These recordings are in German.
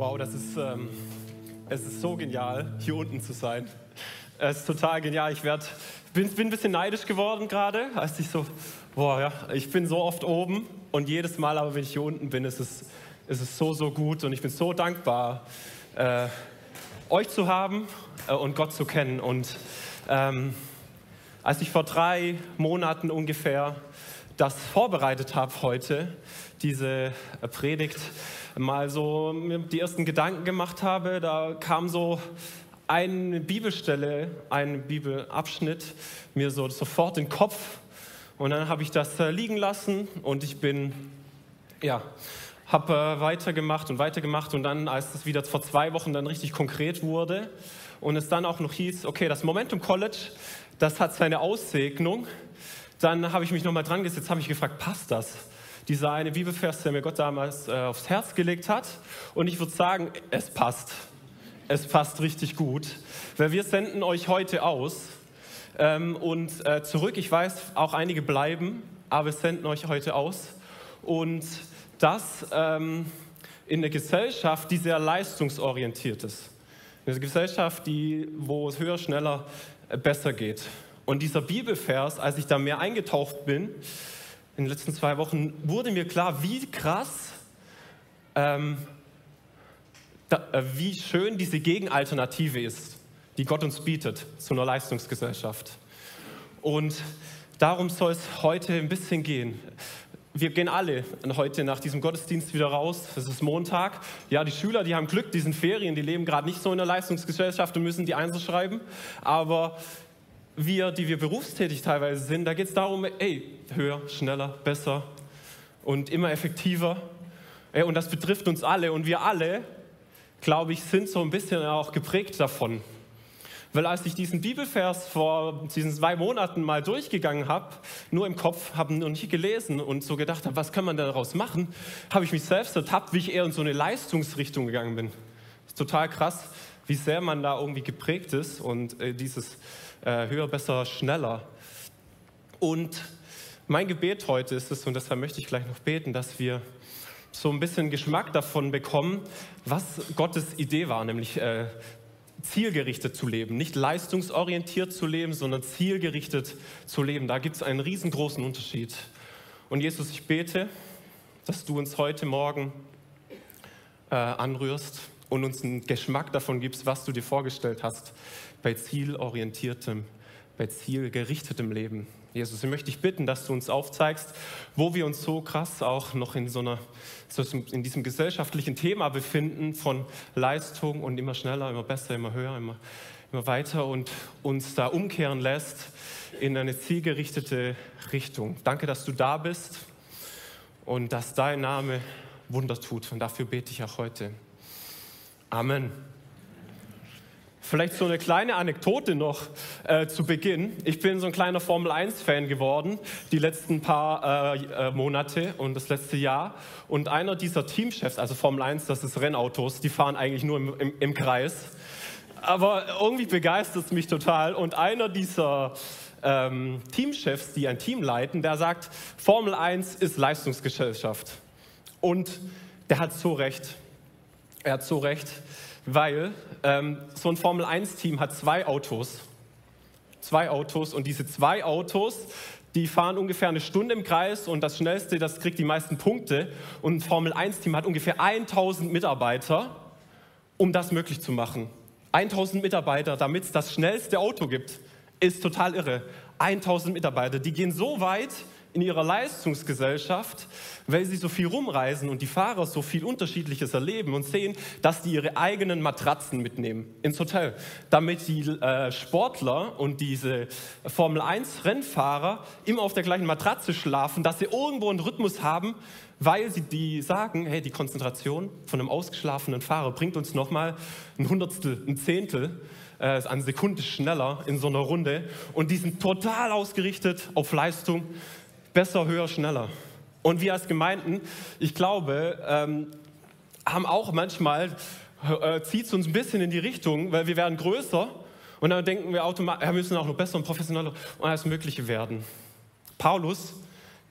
Wow, das ist, ähm, es ist so genial, hier unten zu sein. Es ist total genial. Ich werd, bin, bin ein bisschen neidisch geworden gerade, als ich so, boah, ja, ich bin so oft oben und jedes Mal, aber wenn ich hier unten bin, ist es, ist es so, so gut und ich bin so dankbar, äh, euch zu haben äh, und Gott zu kennen. Und ähm, als ich vor drei Monaten ungefähr das vorbereitet habe heute, diese Predigt, mal so die ersten Gedanken gemacht habe, da kam so eine Bibelstelle, ein Bibelabschnitt mir so sofort in den Kopf. Und dann habe ich das äh, liegen lassen und ich bin, ja, habe äh, weitergemacht und weitergemacht. Und dann, als es wieder vor zwei Wochen dann richtig konkret wurde und es dann auch noch hieß, okay, das Momentum College, das hat seine Aussegnung, dann habe ich mich nochmal dran gesetzt, habe ich gefragt, passt das? Dieser eine Bibelvers, der mir Gott damals äh, aufs Herz gelegt hat. Und ich würde sagen, es passt. Es passt richtig gut. Weil wir senden euch heute aus ähm, und äh, zurück. Ich weiß, auch einige bleiben, aber wir senden euch heute aus. Und das ähm, in einer Gesellschaft, die sehr leistungsorientiert ist. Eine Gesellschaft, die, wo es höher, schneller, äh, besser geht. Und dieser Bibelvers, als ich da mehr eingetaucht bin, in den letzten zwei Wochen wurde mir klar, wie krass, ähm, da, äh, wie schön diese Gegenalternative ist, die Gott uns bietet zu einer Leistungsgesellschaft. Und darum soll es heute ein bisschen gehen. Wir gehen alle heute nach diesem Gottesdienst wieder raus. Es ist Montag. Ja, die Schüler, die haben Glück, die sind Ferien, die leben gerade nicht so in der Leistungsgesellschaft und müssen die Einser schreiben. Aber wir, die wir berufstätig teilweise sind, da geht es darum, ey, höher, schneller, besser und immer effektiver. Ey, und das betrifft uns alle und wir alle, glaube ich, sind so ein bisschen auch geprägt davon. Weil als ich diesen Bibelvers vor diesen zwei Monaten mal durchgegangen habe, nur im Kopf, habe noch nicht gelesen und so gedacht habe, was kann man daraus machen, habe ich mich selbst ertappt, wie ich eher in so eine Leistungsrichtung gegangen bin. Ist total krass, wie sehr man da irgendwie geprägt ist und äh, dieses äh, höher, besser, schneller. Und mein Gebet heute ist es, und deshalb möchte ich gleich noch beten, dass wir so ein bisschen Geschmack davon bekommen, was Gottes Idee war, nämlich äh, zielgerichtet zu leben, nicht leistungsorientiert zu leben, sondern zielgerichtet zu leben. Da gibt es einen riesengroßen Unterschied. Und Jesus, ich bete, dass du uns heute Morgen äh, anrührst und uns einen Geschmack davon gibst, was du dir vorgestellt hast bei zielorientiertem, bei zielgerichtetem Leben. Jesus, ich möchte dich bitten, dass du uns aufzeigst, wo wir uns so krass auch noch in so einer, in diesem gesellschaftlichen Thema befinden von Leistung und immer schneller, immer besser, immer höher, immer, immer weiter und uns da umkehren lässt in eine zielgerichtete Richtung. Danke, dass du da bist und dass dein Name Wunder tut. Und dafür bete ich auch heute. Amen. Vielleicht so eine kleine Anekdote noch äh, zu Beginn. Ich bin so ein kleiner Formel-1-Fan geworden, die letzten paar äh, äh, Monate und das letzte Jahr. Und einer dieser Teamchefs, also Formel 1, das ist Rennautos, die fahren eigentlich nur im, im, im Kreis. Aber irgendwie begeistert es mich total. Und einer dieser ähm, Teamchefs, die ein Team leiten, der sagt, Formel 1 ist Leistungsgesellschaft. Und der hat so recht. Er hat so recht weil ähm, so ein Formel-1-Team hat zwei Autos. Zwei Autos und diese zwei Autos, die fahren ungefähr eine Stunde im Kreis und das schnellste, das kriegt die meisten Punkte. Und ein Formel-1-Team hat ungefähr 1000 Mitarbeiter, um das möglich zu machen. 1000 Mitarbeiter, damit es das schnellste Auto gibt, ist total irre. 1000 Mitarbeiter, die gehen so weit, in ihrer Leistungsgesellschaft, weil sie so viel rumreisen und die Fahrer so viel Unterschiedliches erleben und sehen, dass die ihre eigenen Matratzen mitnehmen ins Hotel, damit die äh, Sportler und diese Formel 1 Rennfahrer immer auf der gleichen Matratze schlafen, dass sie irgendwo einen Rhythmus haben, weil sie die sagen, hey, die Konzentration von einem ausgeschlafenen Fahrer bringt uns nochmal ein Hundertstel, ein Zehntel äh, eine Sekunde schneller in so einer Runde. Und die sind total ausgerichtet auf Leistung besser, höher, schneller. Und wir als Gemeinden, ich glaube, ähm, haben auch manchmal, äh, zieht es uns ein bisschen in die Richtung, weil wir werden größer und dann denken wir automatisch, wir müssen auch noch besser und professioneller und alles Mögliche werden. Paulus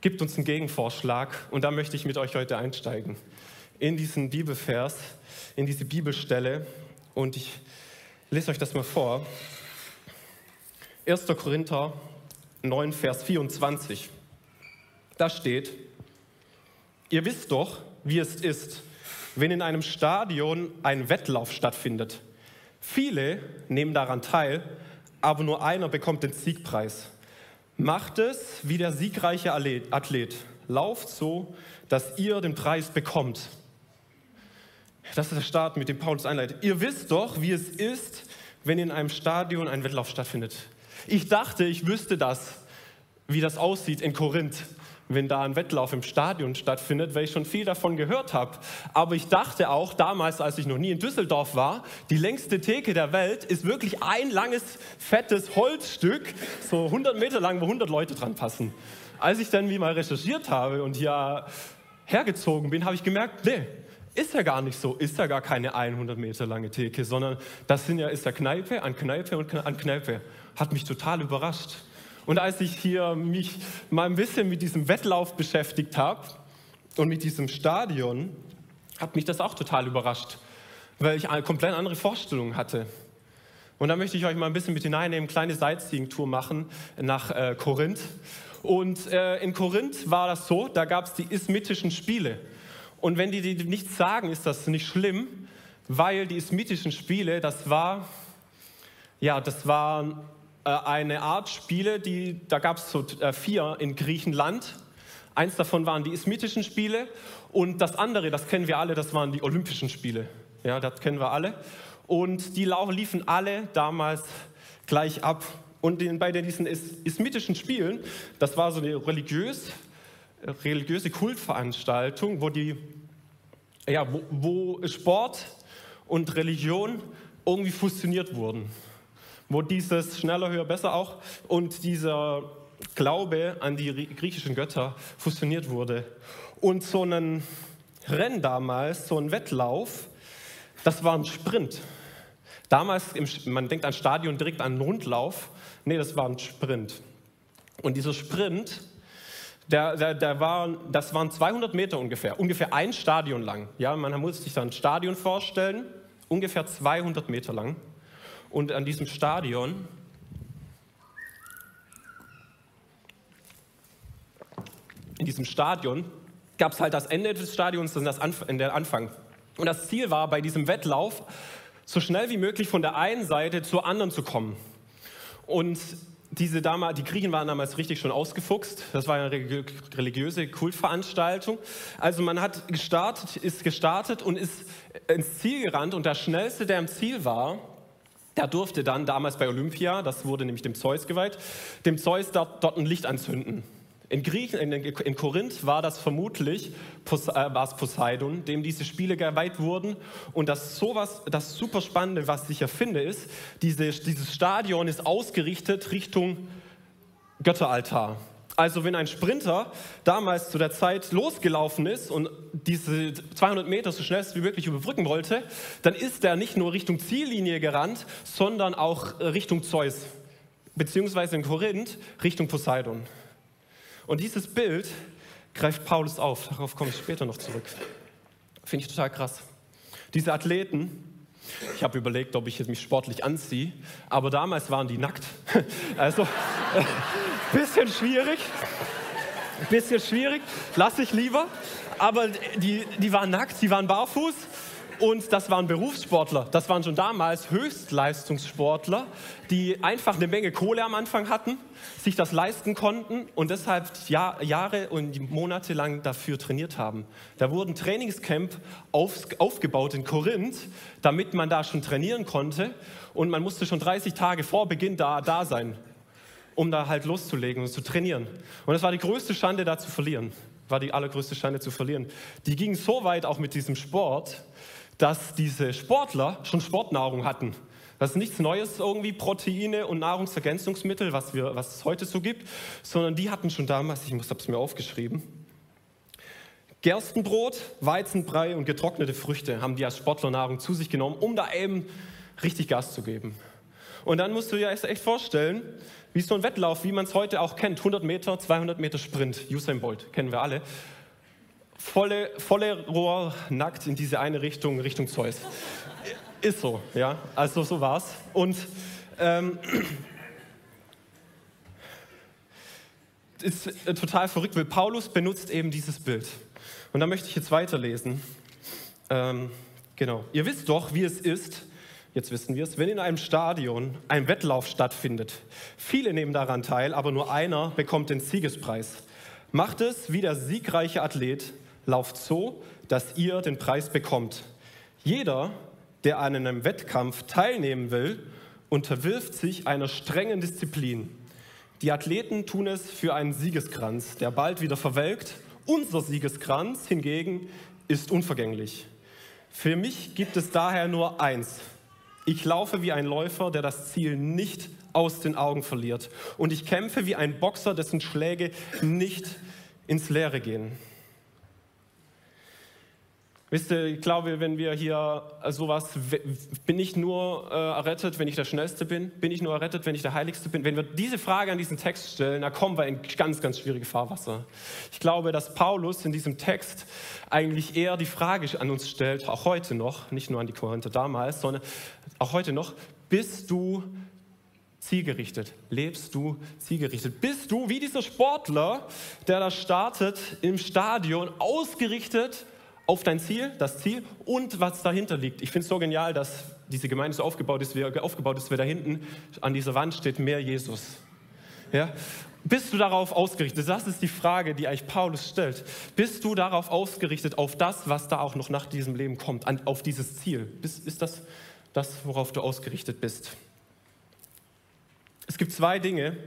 gibt uns einen Gegenvorschlag und da möchte ich mit euch heute einsteigen. in diesen Bibelvers, in diese Bibelstelle und ich lese euch das mal vor. 1. Korinther 9, Vers 24. Da steht, ihr wisst doch, wie es ist, wenn in einem Stadion ein Wettlauf stattfindet. Viele nehmen daran teil, aber nur einer bekommt den Siegpreis. Macht es wie der siegreiche Athlet. Lauft so, dass ihr den Preis bekommt. Das ist der Start, mit dem Paulus einleitet. Ihr wisst doch, wie es ist, wenn in einem Stadion ein Wettlauf stattfindet. Ich dachte, ich wüsste das, wie das aussieht in Korinth wenn da ein Wettlauf im Stadion stattfindet, weil ich schon viel davon gehört habe. Aber ich dachte auch damals, als ich noch nie in Düsseldorf war, die längste Theke der Welt ist wirklich ein langes, fettes Holzstück, so 100 Meter lang, wo 100 Leute dran passen. Als ich dann wie mal recherchiert habe und hier hergezogen bin, habe ich gemerkt, nee, ist ja gar nicht so, ist ja gar keine 100 Meter lange Theke, sondern das sind ja, ist ja Kneipe an Kneipe und an Kneipe. Hat mich total überrascht. Und als ich hier mich mal ein bisschen mit diesem Wettlauf beschäftigt habe und mit diesem Stadion, hat mich das auch total überrascht, weil ich eine komplett andere Vorstellung hatte. Und da möchte ich euch mal ein bisschen mit hineinnehmen, eine kleine Sightseeing-Tour machen nach äh, Korinth. Und äh, in Korinth war das so, da gab es die ismitischen Spiele. Und wenn die, die nichts sagen, ist das nicht schlimm, weil die ismitischen Spiele, das war, ja, das waren eine Art Spiele, die, da gab es so äh, vier in Griechenland. Eins davon waren die ismitischen Spiele und das andere, das kennen wir alle, das waren die Olympischen Spiele. Ja, das kennen wir alle. Und die liefen alle damals gleich ab. Und bei diesen ismitischen Spielen, das war so eine religiös, religiöse Kultveranstaltung, wo, die, ja, wo, wo Sport und Religion irgendwie fusioniert wurden wo dieses schneller, höher, besser auch und dieser Glaube an die griechischen Götter fusioniert wurde. Und so ein Rennen damals, so ein Wettlauf, das war ein Sprint. Damals, man denkt an Stadion direkt an einen Rundlauf. Nee, das war ein Sprint. Und dieser Sprint, der, der, der war, das waren 200 Meter ungefähr, ungefähr ein Stadion lang. Ja, man muss sich da ein Stadion vorstellen, ungefähr 200 Meter lang. Und an diesem Stadion in diesem Stadion gab es halt das Ende des Stadions und das Anf der Anfang. Und das Ziel war bei diesem Wettlauf, so schnell wie möglich von der einen Seite zur anderen zu kommen. Und diese Dame, die Griechen waren damals richtig schon ausgefuchst. Das war eine religiöse Kultveranstaltung. Also man hat gestartet, ist gestartet und ist ins Ziel gerannt und der schnellste, der im Ziel war, der durfte dann damals bei Olympia, das wurde nämlich dem Zeus geweiht, dem Zeus dort, dort ein Licht anzünden. In, Griechen, in, in Korinth war das vermutlich Pos, äh, Poseidon, dem diese Spiele geweiht wurden. Und das, sowas, das super was ich erfinde, ist, diese, dieses Stadion ist ausgerichtet Richtung Götteraltar. Also wenn ein Sprinter damals zu der Zeit losgelaufen ist und diese 200 Meter so schnell wie möglich überbrücken wollte, dann ist er nicht nur Richtung Ziellinie gerannt, sondern auch Richtung Zeus, beziehungsweise in Korinth Richtung Poseidon. Und dieses Bild greift Paulus auf, darauf komme ich später noch zurück. Finde ich total krass. Diese Athleten, ich habe überlegt, ob ich mich sportlich anziehe, aber damals waren die nackt. Also Bisschen schwierig. Bisschen schwierig. Lass ich lieber. Aber die, die waren nackt, die waren barfuß. Und das waren Berufssportler. Das waren schon damals Höchstleistungssportler, die einfach eine Menge Kohle am Anfang hatten, sich das leisten konnten und deshalb Jahr, Jahre und Monate lang dafür trainiert haben. Da wurden Trainingscamp auf, aufgebaut in Korinth, damit man da schon trainieren konnte. Und man musste schon 30 Tage vor Beginn da, da sein um da halt loszulegen und zu trainieren. Und es war die größte Schande, da zu verlieren. War die allergrößte Schande zu verlieren. Die ging so weit auch mit diesem Sport, dass diese Sportler schon Sportnahrung hatten. Das ist nichts Neues irgendwie, Proteine und Nahrungsergänzungsmittel, was, wir, was es heute so gibt, sondern die hatten schon damals, ich habe es mir aufgeschrieben, Gerstenbrot, Weizenbrei und getrocknete Früchte haben die als Sportlernahrung zu sich genommen, um da eben richtig Gas zu geben. Und dann musst du dir echt vorstellen, wie so ein Wettlauf, wie man es heute auch kennt, 100 Meter, 200 Meter Sprint, Usain Bolt, kennen wir alle. volle, volle Rohr nackt in diese eine Richtung, Richtung Zeus. Ist so, ja. Also so war's. Und ähm, ist äh, total verrückt, weil Paulus benutzt eben dieses Bild. Und da möchte ich jetzt weiterlesen. Ähm, genau. Ihr wisst doch, wie es ist, jetzt wissen wir es, wenn in einem Stadion ein Wettlauf stattfindet. Viele nehmen daran teil, aber nur einer bekommt den Siegespreis. Macht es wie der siegreiche Athlet, lauft so, dass ihr den Preis bekommt. Jeder, der an einem Wettkampf teilnehmen will, unterwirft sich einer strengen Disziplin. Die Athleten tun es für einen Siegeskranz, der bald wieder verwelkt. Unser Siegeskranz hingegen ist unvergänglich. Für mich gibt es daher nur eins. Ich laufe wie ein Läufer, der das Ziel nicht aus den Augen verliert. Und ich kämpfe wie ein Boxer, dessen Schläge nicht ins Leere gehen. Wisst ihr, ich glaube, wenn wir hier sowas, bin ich nur äh, errettet, wenn ich der Schnellste bin? Bin ich nur errettet, wenn ich der Heiligste bin? Wenn wir diese Frage an diesen Text stellen, dann kommen wir in ganz, ganz schwierige Fahrwasser. Ich glaube, dass Paulus in diesem Text eigentlich eher die Frage an uns stellt, auch heute noch, nicht nur an die Korinther damals, sondern auch heute noch, bist du zielgerichtet? Lebst du zielgerichtet? Bist du wie dieser Sportler, der da startet im Stadion, ausgerichtet auf dein Ziel, das Ziel und was dahinter liegt. Ich finde es so genial, dass diese Gemeinde so aufgebaut ist, wie aufgebaut ist, wie da hinten an dieser Wand steht, mehr Jesus. Ja? Bist du darauf ausgerichtet? Das ist die Frage, die eigentlich Paulus stellt. Bist du darauf ausgerichtet, auf das, was da auch noch nach diesem Leben kommt, an, auf dieses Ziel? Ist, ist das das, worauf du ausgerichtet bist? Es gibt zwei Dinge,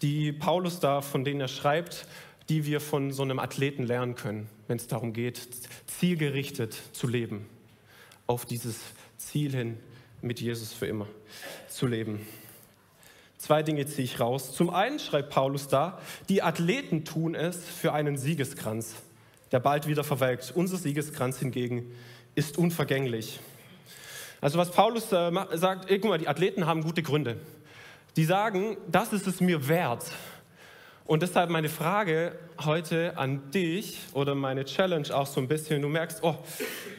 die Paulus da, von denen er schreibt, die wir von so einem Athleten lernen können, wenn es darum geht, zielgerichtet zu leben, auf dieses Ziel hin mit Jesus für immer zu leben. Zwei Dinge ziehe ich raus. Zum einen schreibt Paulus da, die Athleten tun es für einen Siegeskranz, der bald wieder verwelkt. Unser Siegeskranz hingegen ist unvergänglich. Also was Paulus äh, sagt, guck mal, die Athleten haben gute Gründe. Die sagen, das ist es mir wert, und deshalb meine Frage heute an dich oder meine Challenge auch so ein bisschen, du merkst, oh,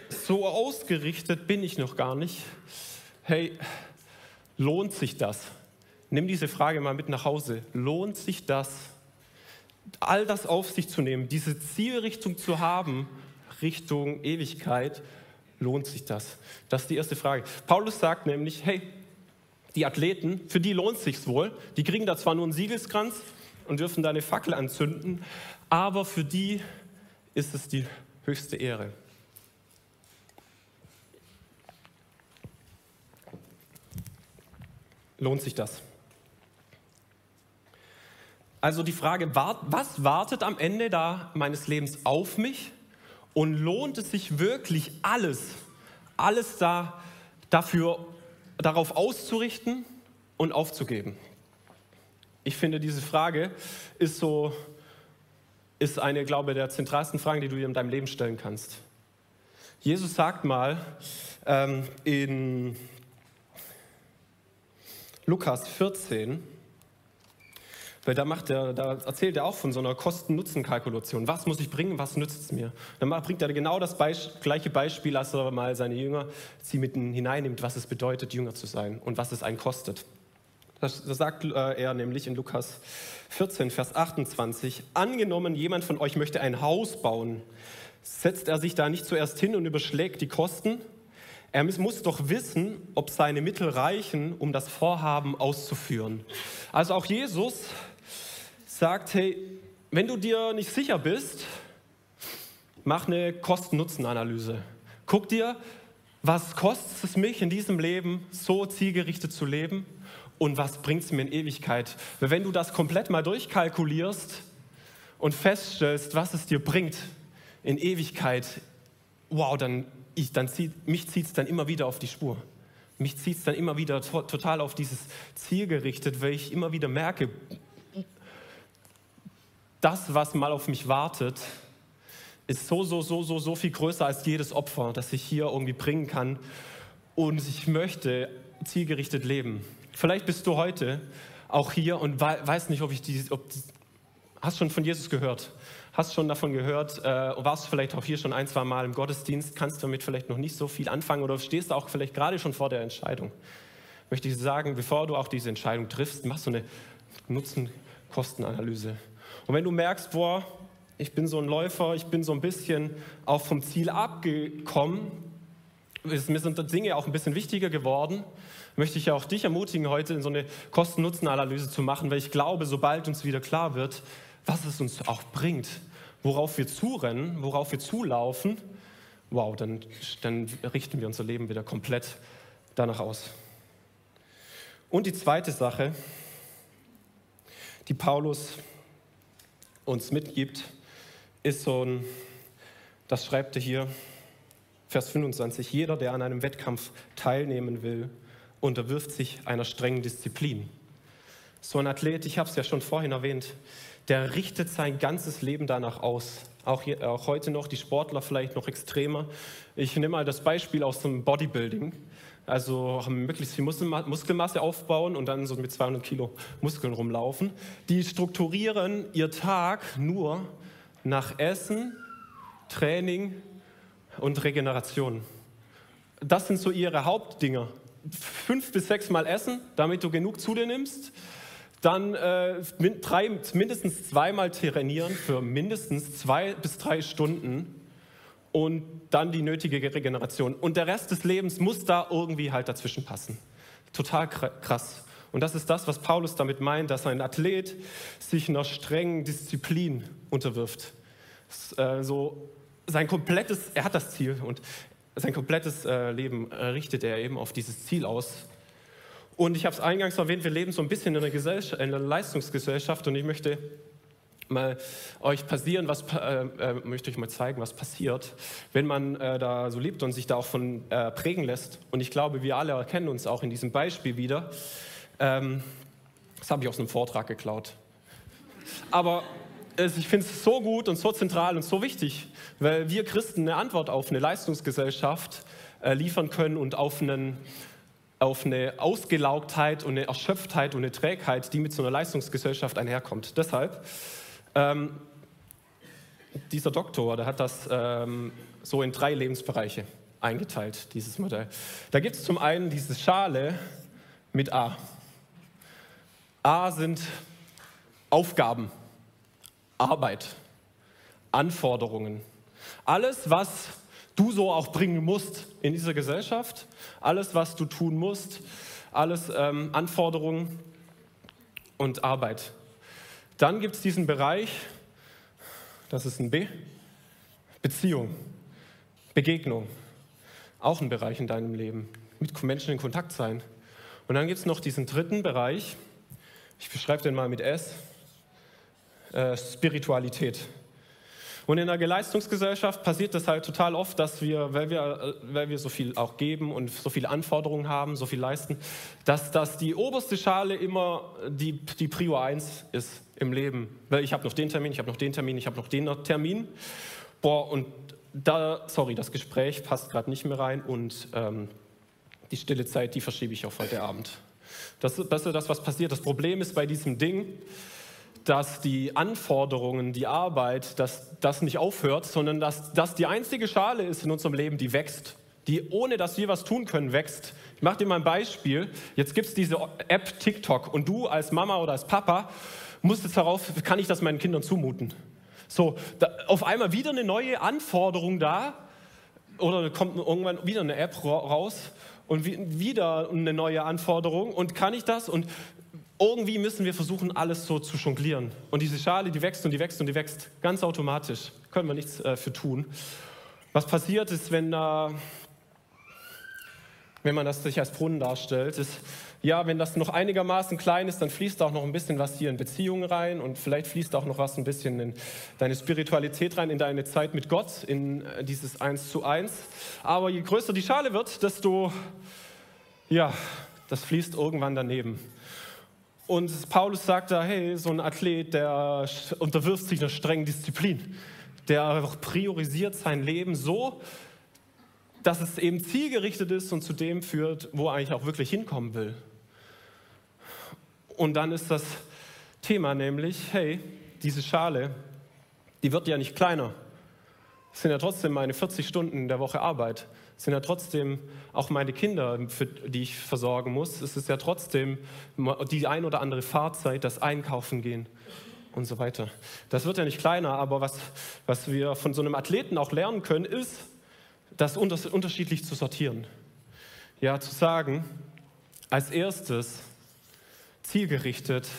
so ausgerichtet bin ich noch gar nicht. Hey, lohnt sich das? Nimm diese Frage mal mit nach Hause. Lohnt sich das, all das auf sich zu nehmen, diese Zielrichtung zu haben, Richtung Ewigkeit? Lohnt sich das? Das ist die erste Frage. Paulus sagt nämlich, hey, die Athleten, für die lohnt es sich wohl. Die kriegen da zwar nur einen Siegeskranz, und dürfen deine Fackel anzünden, aber für die ist es die höchste Ehre. Lohnt sich das? Also die Frage, was wartet am Ende da meines Lebens auf mich? Und lohnt es sich wirklich alles, alles da, dafür, darauf auszurichten und aufzugeben? Ich finde, diese Frage ist so, ist eine, glaube ich, der zentralsten Fragen, die du dir in deinem Leben stellen kannst. Jesus sagt mal ähm, in Lukas 14, weil da, macht er, da erzählt er auch von so einer Kosten-Nutzen-Kalkulation. Was muss ich bringen, was nützt es mir? Dann bringt er genau das Beisp gleiche Beispiel, als er mal seine Jünger sie mitten hineinnimmt, was es bedeutet, Jünger zu sein und was es einen kostet. Das, sagt äh, er nämlich in Lukas 14, Vers 28. Angenommen, jemand von euch möchte ein Haus bauen, setzt er sich da nicht zuerst hin und überschlägt die Kosten? Er muss doch wissen, ob seine Mittel reichen, um das Vorhaben auszuführen. Also auch Jesus sagt, hey, wenn du dir nicht sicher bist, mach eine Kosten-Nutzen-Analyse. Guck dir, was kostet es mich in diesem Leben, so zielgerichtet zu leben? Und was bringt es mir in Ewigkeit? Weil wenn du das komplett mal durchkalkulierst und feststellst, was es dir bringt in Ewigkeit, wow, dann, ich, dann zieht, mich zieht es dann immer wieder auf die Spur. Mich zieht es dann immer wieder to total auf dieses Ziel gerichtet, weil ich immer wieder merke, das, was mal auf mich wartet, ist so, so, so, so, so viel größer als jedes Opfer, das ich hier irgendwie bringen kann. Und ich möchte zielgerichtet leben. Vielleicht bist du heute auch hier und weißt nicht, ob ich die, ob, hast schon von Jesus gehört, hast schon davon gehört, äh, warst vielleicht auch hier schon ein, zwei Mal im Gottesdienst, kannst damit vielleicht noch nicht so viel anfangen oder stehst auch vielleicht gerade schon vor der Entscheidung. Möchte ich sagen, bevor du auch diese Entscheidung triffst, mach so eine Nutzen-Kosten-Analyse. Und wenn du merkst, boah, ich bin so ein Läufer, ich bin so ein bisschen auch vom Ziel abgekommen, mir sind Dinge auch ein bisschen wichtiger geworden, möchte ich auch dich ermutigen, heute so eine Kosten-Nutzen-Analyse zu machen, weil ich glaube, sobald uns wieder klar wird, was es uns auch bringt, worauf wir zurennen, worauf wir zulaufen, wow, dann, dann richten wir unser Leben wieder komplett danach aus. Und die zweite Sache, die Paulus uns mitgibt, ist so ein, das schreibt er hier, Vers 25, jeder, der an einem Wettkampf teilnehmen will, unterwirft sich einer strengen Disziplin. So ein Athlet, ich habe es ja schon vorhin erwähnt, der richtet sein ganzes Leben danach aus. Auch, hier, auch heute noch, die Sportler vielleicht noch extremer. Ich nehme mal das Beispiel aus dem Bodybuilding. Also möglichst viel Muskelmasse aufbauen und dann so mit 200 Kilo Muskeln rumlaufen. Die strukturieren ihr Tag nur nach Essen, Training und Regeneration. Das sind so ihre Hauptdinger. Fünf bis sechs Mal essen, damit du genug zu dir nimmst. Dann äh, drei, mindestens zweimal trainieren für mindestens zwei bis drei Stunden und dann die nötige Regeneration. Und der Rest des Lebens muss da irgendwie halt dazwischen passen. Total krass. Und das ist das, was Paulus damit meint, dass ein Athlet sich einer strengen Disziplin unterwirft. Äh, so sein komplettes, er hat das Ziel und sein komplettes äh, Leben äh, richtet er eben auf dieses Ziel aus. Und ich habe es eingangs erwähnt, wir leben so ein bisschen in einer, Gesellschaft, in einer Leistungsgesellschaft und ich möchte mal euch passieren, was äh, äh, möchte ich mal zeigen, was passiert, wenn man da so lebt und sich da auch von prägen lässt. Und ich glaube, wir alle erkennen uns auch in diesem Beispiel wieder. Ähm, das habe ich aus einem Vortrag geklaut. Aber ich finde es so gut und so zentral und so wichtig, weil wir Christen eine Antwort auf eine Leistungsgesellschaft äh, liefern können und auf, einen, auf eine Ausgelaugtheit und eine Erschöpftheit und eine Trägheit, die mit so einer Leistungsgesellschaft einherkommt. Deshalb, ähm, dieser Doktor, der hat das ähm, so in drei Lebensbereiche eingeteilt, dieses Modell. Da gibt es zum einen diese Schale mit A. A sind Aufgaben, Arbeit, Anforderungen. Alles, was du so auch bringen musst in dieser Gesellschaft, alles, was du tun musst, alles ähm, Anforderungen und Arbeit. Dann gibt es diesen Bereich, das ist ein B, Beziehung, Begegnung, auch ein Bereich in deinem Leben, mit Menschen in Kontakt sein. Und dann gibt es noch diesen dritten Bereich, ich beschreibe den mal mit S, äh, Spiritualität. Und in der Leistungsgesellschaft passiert das halt total oft, dass wir, weil wir, äh, weil wir so viel auch geben und so viele Anforderungen haben, so viel leisten, dass, dass die oberste Schale immer die, die Prio 1 ist im Leben. Weil ich habe noch den Termin, ich habe noch den Termin, ich habe noch den Termin. Boah, und da, sorry, das Gespräch passt gerade nicht mehr rein und ähm, die stille Zeit, die verschiebe ich auf heute Abend. Das, das ist das, was passiert. Das Problem ist bei diesem Ding, dass die Anforderungen, die Arbeit, dass das nicht aufhört, sondern dass das die einzige Schale ist in unserem Leben, die wächst, die ohne dass wir was tun können, wächst. Ich mache dir mal ein Beispiel. Jetzt gibt es diese App TikTok und du als Mama oder als Papa musst jetzt darauf, kann ich das meinen Kindern zumuten? So, da, auf einmal wieder eine neue Anforderung da oder kommt irgendwann wieder eine App raus und wieder eine neue Anforderung und kann ich das und irgendwie müssen wir versuchen, alles so zu jonglieren. Und diese Schale, die wächst und die wächst und die wächst, ganz automatisch. Können wir nichts äh, für tun. Was passiert ist, wenn, äh, wenn man das sich als Brunnen darstellt, ist, ja, wenn das noch einigermaßen klein ist, dann fließt auch noch ein bisschen was hier in Beziehungen rein und vielleicht fließt auch noch was ein bisschen in deine Spiritualität rein, in deine Zeit mit Gott, in äh, dieses Eins zu Eins. Aber je größer die Schale wird, desto, ja, das fließt irgendwann daneben. Und Paulus sagt da, hey, so ein Athlet, der unterwirft sich einer strengen Disziplin. Der priorisiert sein Leben so, dass es eben zielgerichtet ist und zu dem führt, wo er eigentlich auch wirklich hinkommen will. Und dann ist das Thema nämlich, hey, diese Schale, die wird ja nicht kleiner. Es sind ja trotzdem meine 40 Stunden in der Woche Arbeit. Sind ja trotzdem auch meine Kinder, für die ich versorgen muss. Es ist ja trotzdem die ein oder andere Fahrzeit, das Einkaufen gehen und so weiter. Das wird ja nicht kleiner, aber was, was wir von so einem Athleten auch lernen können, ist, das unterschiedlich zu sortieren. Ja, zu sagen, als erstes, zielgerichtet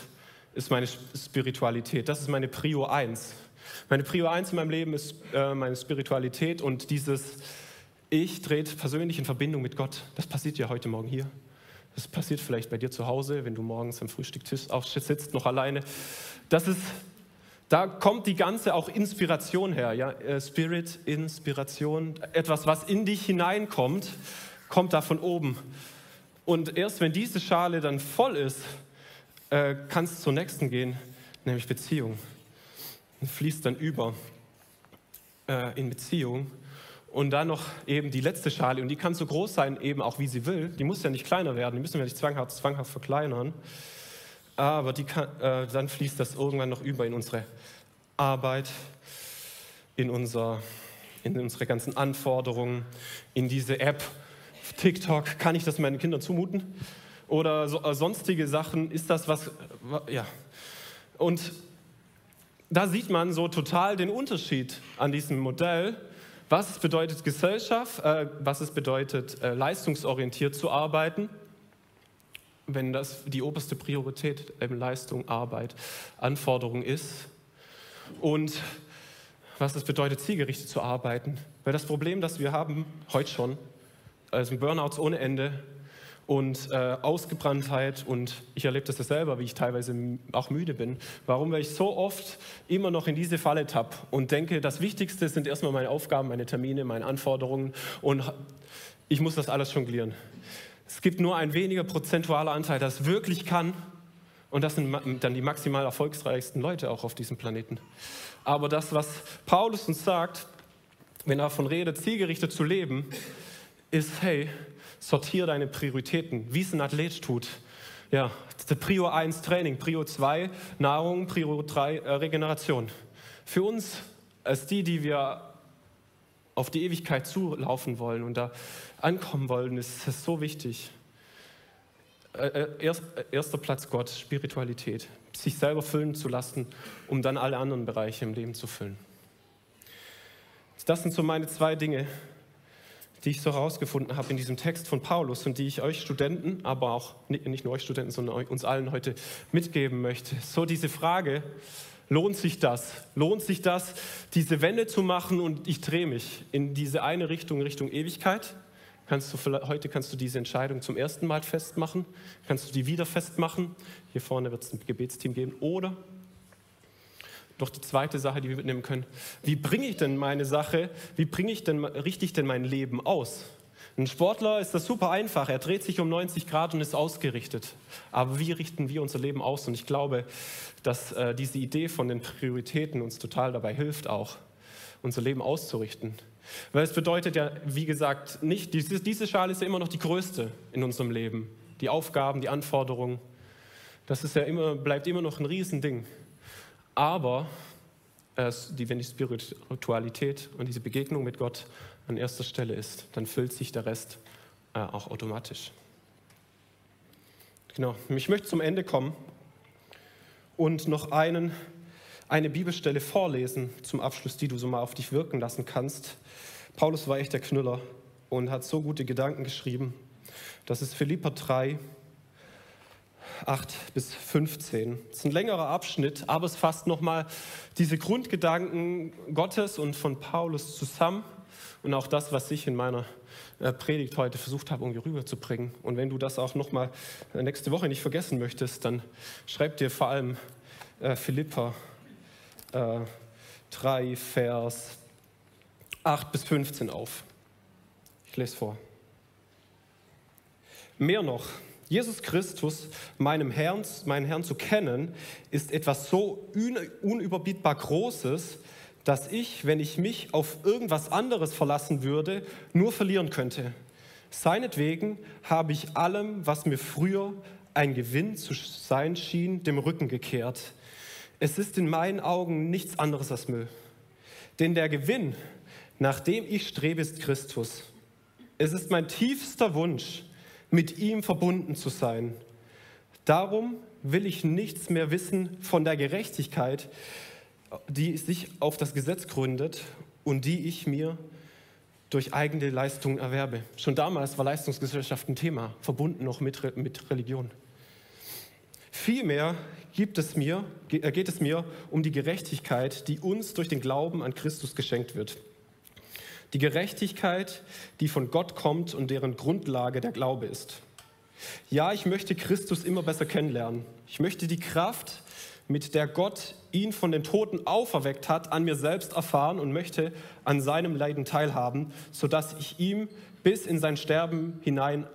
ist meine Spiritualität. Das ist meine Prio 1. Meine Prio 1 in meinem Leben ist äh, meine Spiritualität und dieses Ich dreht persönlich in Verbindung mit Gott. Das passiert ja heute Morgen hier. Das passiert vielleicht bei dir zu Hause, wenn du morgens am Frühstückstisch sitzt, noch alleine. Das ist, da kommt die ganze auch Inspiration her. Ja? Äh, Spirit, Inspiration, etwas, was in dich hineinkommt, kommt da von oben. Und erst wenn diese Schale dann voll ist, äh, kann es zur nächsten gehen, nämlich Beziehung und fließt dann über äh, in Beziehung. Und dann noch eben die letzte Schale, und die kann so groß sein, eben auch wie sie will. Die muss ja nicht kleiner werden, die müssen wir nicht zwanghaft, zwanghaft verkleinern. Aber kann, äh, dann fließt das irgendwann noch über in unsere Arbeit, in, unser, in unsere ganzen Anforderungen, in diese App, TikTok. Kann ich das meinen Kindern zumuten? Oder so, äh, sonstige Sachen, ist das was, ja. Und da sieht man so total den Unterschied an diesem Modell, was es bedeutet Gesellschaft, äh, was es bedeutet äh, leistungsorientiert zu arbeiten, wenn das die oberste Priorität eben Leistung, Arbeit, Anforderung ist und was es bedeutet zielgerichtet zu arbeiten. Weil das Problem, das wir haben heute schon, also Burnouts ohne Ende, und äh, Ausgebranntheit und ich erlebe das ja selber, wie ich teilweise auch müde bin. Warum? Weil ich so oft immer noch in diese Falle tapp und denke, das Wichtigste sind erstmal meine Aufgaben, meine Termine, meine Anforderungen und ich muss das alles jonglieren. Es gibt nur ein weniger prozentualer Anteil, das wirklich kann und das sind dann die maximal erfolgsreichsten Leute auch auf diesem Planeten. Aber das, was Paulus uns sagt, wenn er davon redet, zielgerichtet zu leben, ist, hey, sortiere deine Prioritäten, wie es ein Athlet tut. Ja, Prio 1 Training, Prio 2 Nahrung, Prio 3 äh, Regeneration. Für uns als die, die wir auf die Ewigkeit zulaufen wollen und da ankommen wollen, ist es so wichtig. Äh, äh, erst, äh, erster Platz Gott, Spiritualität, sich selber füllen zu lassen, um dann alle anderen Bereiche im Leben zu füllen. Das sind so meine zwei Dinge, die ich so herausgefunden habe in diesem Text von Paulus und die ich euch Studenten, aber auch nicht nur euch Studenten, sondern uns allen heute mitgeben möchte. So diese Frage, lohnt sich das? Lohnt sich das, diese Wende zu machen und ich drehe mich in diese eine Richtung, Richtung Ewigkeit? Kannst du, heute kannst du diese Entscheidung zum ersten Mal festmachen, kannst du die wieder festmachen. Hier vorne wird es ein Gebetsteam geben. Oder noch die zweite Sache, die wir mitnehmen können. Wie bringe ich denn meine Sache, wie bringe ich denn, richte ich denn mein Leben aus? Ein Sportler ist das super einfach. Er dreht sich um 90 Grad und ist ausgerichtet. Aber wie richten wir unser Leben aus? Und ich glaube, dass äh, diese Idee von den Prioritäten uns total dabei hilft, auch unser Leben auszurichten. Weil es bedeutet ja, wie gesagt, nicht, diese, diese Schale ist ja immer noch die größte in unserem Leben. Die Aufgaben, die Anforderungen, das ist ja immer, bleibt immer noch ein Riesending. Aber die, wenn die Spiritualität und diese Begegnung mit Gott an erster Stelle ist, dann füllt sich der Rest äh, auch automatisch. Genau, ich möchte zum Ende kommen und noch einen, eine Bibelstelle vorlesen zum Abschluss, die du so mal auf dich wirken lassen kannst. Paulus war echt der Knüller und hat so gute Gedanken geschrieben. Das ist Philippa 3, 8 bis 15. Es ist ein längerer Abschnitt, aber es fasst nochmal diese Grundgedanken Gottes und von Paulus zusammen und auch das, was ich in meiner äh, Predigt heute versucht habe, irgendwie rüberzubringen. Und wenn du das auch nochmal äh, nächste Woche nicht vergessen möchtest, dann schreib dir vor allem äh, Philippa äh, 3, Vers 8 bis 15 auf. Ich lese vor. Mehr noch, Jesus Christus, meinem Herrn, meinen Herrn zu kennen, ist etwas so unüberbietbar Großes, dass ich, wenn ich mich auf irgendwas anderes verlassen würde, nur verlieren könnte. Seinetwegen habe ich allem, was mir früher ein Gewinn zu sein schien, dem Rücken gekehrt. Es ist in meinen Augen nichts anderes als Müll. Denn der Gewinn, nach dem ich strebe, ist Christus. Es ist mein tiefster Wunsch, mit ihm verbunden zu sein. Darum will ich nichts mehr wissen von der Gerechtigkeit, die sich auf das Gesetz gründet und die ich mir durch eigene Leistungen erwerbe. Schon damals war Leistungsgesellschaft ein Thema, verbunden noch mit, mit Religion. Vielmehr gibt es mir, äh, geht es mir um die Gerechtigkeit, die uns durch den Glauben an Christus geschenkt wird. Die Gerechtigkeit, die von Gott kommt und deren Grundlage der Glaube ist. Ja, ich möchte Christus immer besser kennenlernen. Ich möchte die Kraft, mit der Gott ihn von den Toten auferweckt hat, an mir selbst erfahren und möchte an seinem Leiden teilhaben, sodass ich ihm bis in sein Sterben hinein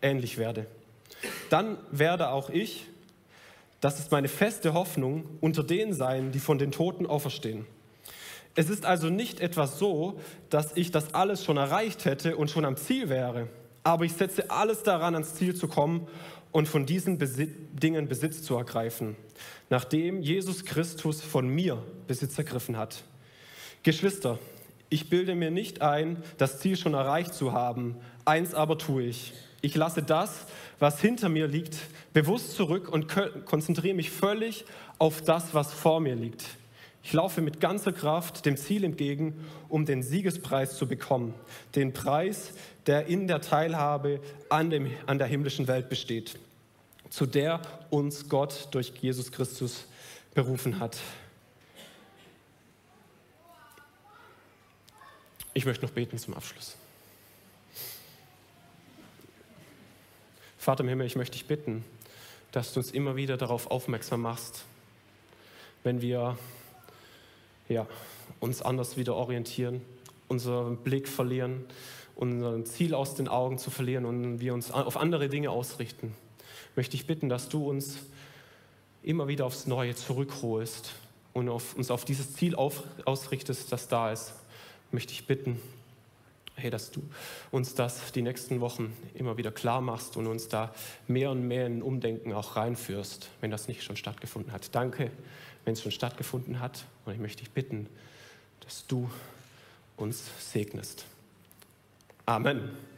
ähnlich werde. Dann werde auch ich, das ist meine feste Hoffnung, unter denen sein, die von den Toten auferstehen. Es ist also nicht etwas so, dass ich das alles schon erreicht hätte und schon am Ziel wäre, aber ich setze alles daran, ans Ziel zu kommen und von diesen Besi Dingen Besitz zu ergreifen, nachdem Jesus Christus von mir Besitz ergriffen hat. Geschwister, ich bilde mir nicht ein, das Ziel schon erreicht zu haben, eins aber tue ich. Ich lasse das, was hinter mir liegt, bewusst zurück und konzentriere mich völlig auf das, was vor mir liegt. Ich laufe mit ganzer Kraft dem Ziel entgegen, um den Siegespreis zu bekommen. Den Preis, der in der Teilhabe an, dem, an der himmlischen Welt besteht, zu der uns Gott durch Jesus Christus berufen hat. Ich möchte noch beten zum Abschluss. Vater im Himmel, ich möchte dich bitten, dass du uns immer wieder darauf aufmerksam machst, wenn wir ja, uns anders wieder orientieren, unseren Blick verlieren, unser Ziel aus den Augen zu verlieren und wir uns auf andere Dinge ausrichten, möchte ich bitten, dass du uns immer wieder aufs Neue zurückholst und auf, uns auf dieses Ziel auf, ausrichtest, das da ist. Möchte ich bitten, hey, dass du uns das die nächsten Wochen immer wieder klar machst und uns da mehr und mehr in Umdenken auch reinführst, wenn das nicht schon stattgefunden hat. Danke, wenn es schon stattgefunden hat. Und ich möchte dich bitten, dass du uns segnest. Amen.